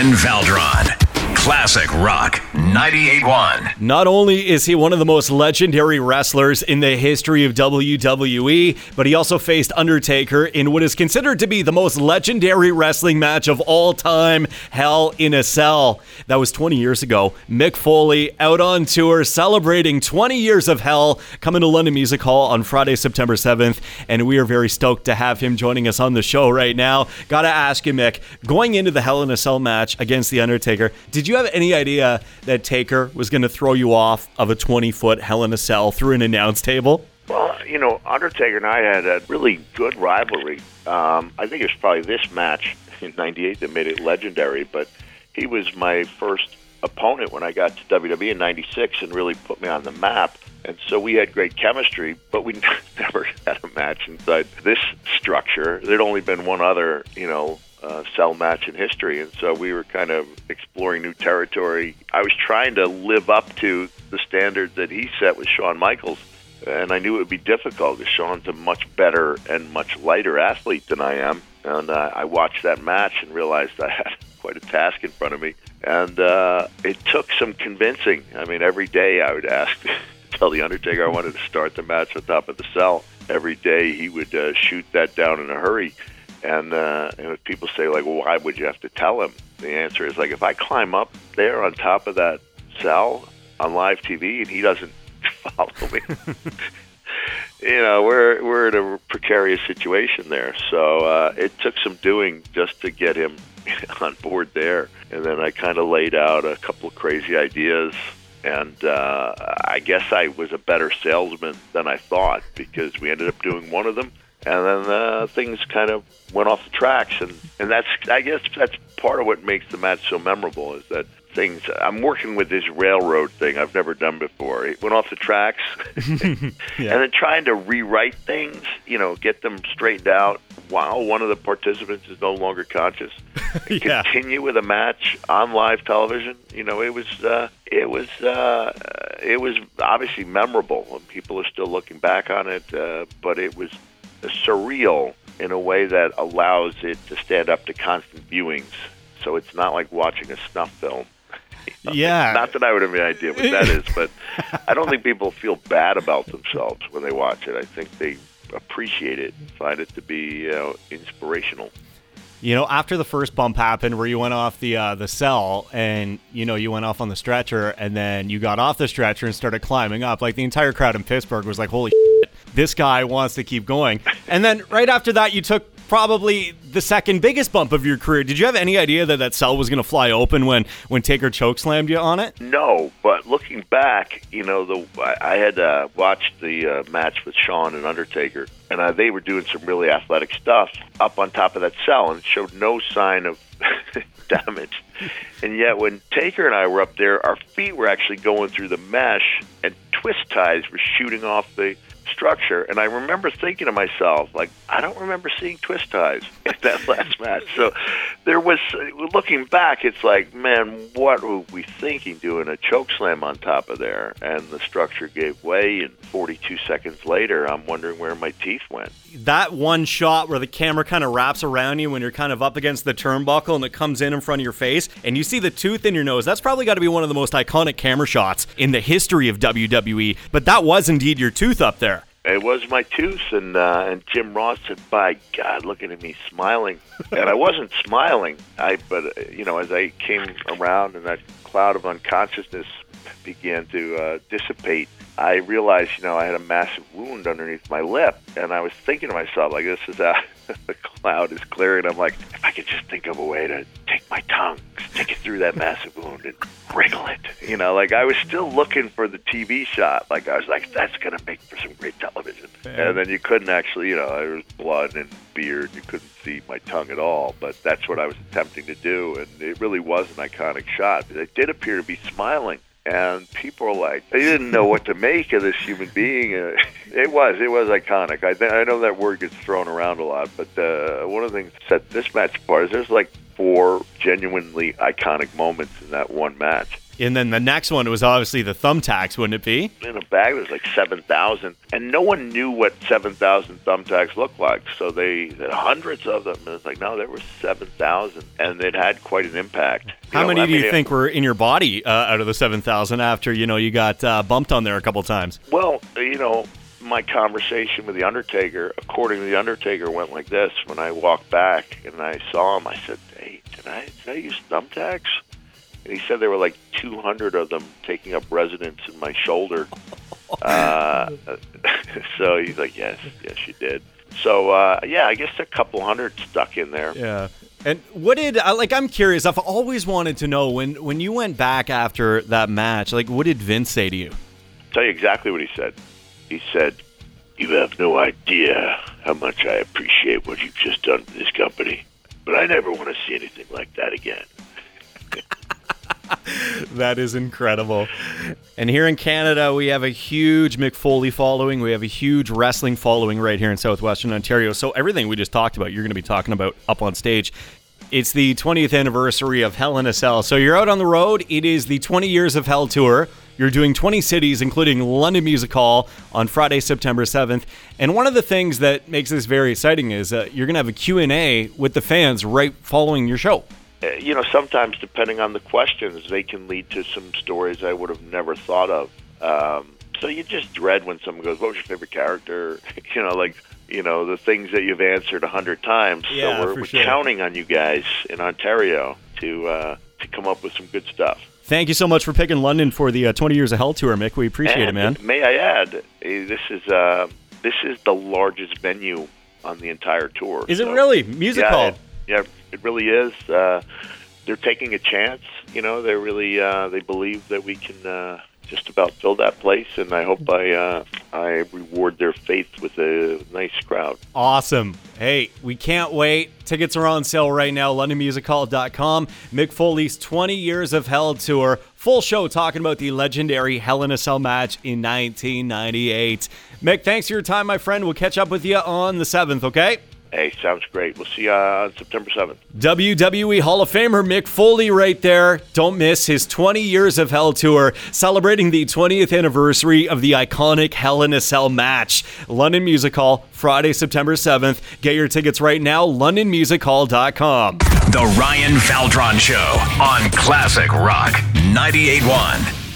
Ken Valdron. Classic Rock 98.1. Not only is he one of the most legendary wrestlers in the history of WWE, but he also faced Undertaker in what is considered to be the most legendary wrestling match of all time, Hell in a Cell. That was 20 years ago. Mick Foley out on tour celebrating 20 years of Hell coming to London Music Hall on Friday, September 7th, and we are very stoked to have him joining us on the show right now. Gotta ask you, Mick, going into the Hell in a Cell match against The Undertaker, did you have any idea that Taker was going to throw you off of a 20 foot Hell in a Cell through an announce table? Well, you know, Undertaker and I had a really good rivalry. Um, I think it was probably this match in '98 that made it legendary. But he was my first opponent when I got to WWE in '96 and really put me on the map. And so we had great chemistry, but we never had a match inside this structure. There'd only been one other, you know, uh, cell match in history, and so we were kind of exploring new territory. I was trying to live up to the standard that he set with Shawn Michaels, and I knew it would be difficult because Shawn's a much better and much lighter athlete than I am. And uh, I watched that match and realized I had quite a task in front of me, and uh, it took some convincing. I mean, every day I would ask. Tell the Undertaker I wanted to start the match on top of the cell. Every day he would uh, shoot that down in a hurry and, uh, and if people say like, well, why would you have to tell him? The answer is like, if I climb up there on top of that cell on live TV and he doesn't follow me, you know, we're we're in a precarious situation there. So uh, it took some doing just to get him on board there, and then I kind of laid out a couple of crazy ideas. And uh, I guess I was a better salesman than I thought because we ended up doing one of them, and then uh, things kind of went off the tracks, and and that's I guess that's part of what makes the match so memorable is that things. I'm working with this railroad thing I've never done before. It went off the tracks, yeah. and then trying to rewrite things, you know, get them straightened out while one of the participants is no longer conscious. yeah. Continue with a match on live television. You know, it was uh, it was uh, it was obviously memorable, and people are still looking back on it. Uh, but it was surreal in a way that allows it to stand up to constant viewings. So it's not like watching a snuff film. Yeah. Not that I would have any idea what that is, but I don't think people feel bad about themselves when they watch it. I think they appreciate it and find it to be know, inspirational. You know, after the first bump happened, where you went off the uh, the cell, and you know you went off on the stretcher, and then you got off the stretcher and started climbing up. Like the entire crowd in Pittsburgh was like, "Holy shit, this guy wants to keep going." And then right after that, you took probably the second biggest bump of your career. Did you have any idea that that cell was going to fly open when when Taker choke slammed you on it? No, but looking back, you know, the I had uh, watched the uh, match with Shawn and Undertaker, and uh, they were doing some really athletic stuff up on top of that cell, and it showed no sign of damage. And yet, when Taker and I were up there, our feet were actually going through the mesh, and twist ties were shooting off the structure. And I remember thinking to myself, like, I don't remember seeing twist ties in that last match. So there was, looking back, it's like, man, what were we thinking doing a choke slam on top of there? And the structure gave way, and 42 seconds later, I'm wondering where my teeth went. That one shot where the camera kind of wraps around you when you're kind of up against the turnbuckle and it comes in in front of your face, and you see the tooth in your nose, that's probably got to be one of the most iconic camera shots in the history of WWE. But that was indeed your tooth up there. It was my tooth, and uh, and Jim Ross said, "By God, looking at me smiling," and I wasn't smiling. I, but uh, you know, as I came around and that cloud of unconsciousness began to uh, dissipate, I realized, you know, I had a massive wound underneath my lip, and I was thinking to myself, like, this is a the cloud is clearing. I'm like, if I could just think of a way to take my tongue, stick it through that massive wound, and wriggle it. You know, like I was still looking for the TV shot. Like I was like, that's gonna make for some great television. And then you couldn't actually, you know, there was blood and beard. You couldn't see my tongue at all. But that's what I was attempting to do, and it really was an iconic shot. It did appear to be smiling and people were like they didn't know what to make of this human being. Uh, it was it was iconic. I th- I know that word gets thrown around a lot, but uh, one of the things that set this match apart is there's like four genuinely iconic moments in that one match. And then the next one was obviously the thumbtacks, wouldn't it be? In a bag, there's like 7,000. And no one knew what 7,000 thumbtacks looked like. So they had hundreds of them. And it's like, no, there were 7,000. And it had quite an impact. You How know, many I do you mean, it- think were in your body uh, out of the 7,000 after, you know, you got uh, bumped on there a couple times? Well, you know, my conversation with the Undertaker, according to the Undertaker, went like this. When I walked back and I saw him, I said, "Hey, did I did I use thumbtacks?" And he said there were like 200 of them taking up residence in my shoulder. Uh, so he's like, "Yes, yes, you did." So uh, yeah, I guess a couple hundred stuck in there. Yeah. And what did like? I'm curious. I've always wanted to know when when you went back after that match. Like, what did Vince say to you? I'll tell you exactly what he said. He said, You have no idea how much I appreciate what you've just done for this company, but I never want to see anything like that again. That is incredible. And here in Canada, we have a huge Mick Foley following. We have a huge wrestling following right here in southwestern Ontario. So everything we just talked about, you're going to be talking about up on stage. It's the 20th anniversary of Hell in a Cell. So you're out on the road. It is the 20 Years of Hell tour. You're doing 20 cities, including London Music Hall on Friday, September 7th. And one of the things that makes this very exciting is uh, you're going to have a Q&A with the fans right following your show. Uh, You know, sometimes depending on the questions, they can lead to some stories I would have never thought of. Um, so you just dread when someone goes, "What was your favorite character?" you know, like you know the things that you've answered a hundred times. Yeah, so we're, for we're sure. counting on you guys in Ontario to uh, to come up with some good stuff. Thank you so much for picking London for the uh, 20 Years of Hell tour, Mick. We appreciate it, man. May I add, eh, this is uh, this is the largest venue on the entire tour. Is it really? Music yeah, Hall? It, yeah, it really is. Uh, they're taking a chance. You know, they're really uh, they believe that we can uh, just about fill that place, and I hope I uh, I reward their faith with a nice crowd. Awesome. Hey, we can't wait. Tickets are on sale right now. LondonMusicHall.com. Mick Foley's 20 Years of Hell tour. Full show talking about the legendary Hell in a Cell match in 1998. Mick, thanks for your time, my friend. We'll catch up with you on the 7th, okay? Hey, sounds great. We'll see you on September seventh. WWE Hall of Famer Mick Foley right there. Don't miss his 20 Years of Hell tour, celebrating the 20th anniversary of the iconic Hell in a Cell match. London Music Hall, Friday, September 7th. Get your tickets right now, londonmusichall.com. The Ryan Valdron Show on Classic Rock 98.1.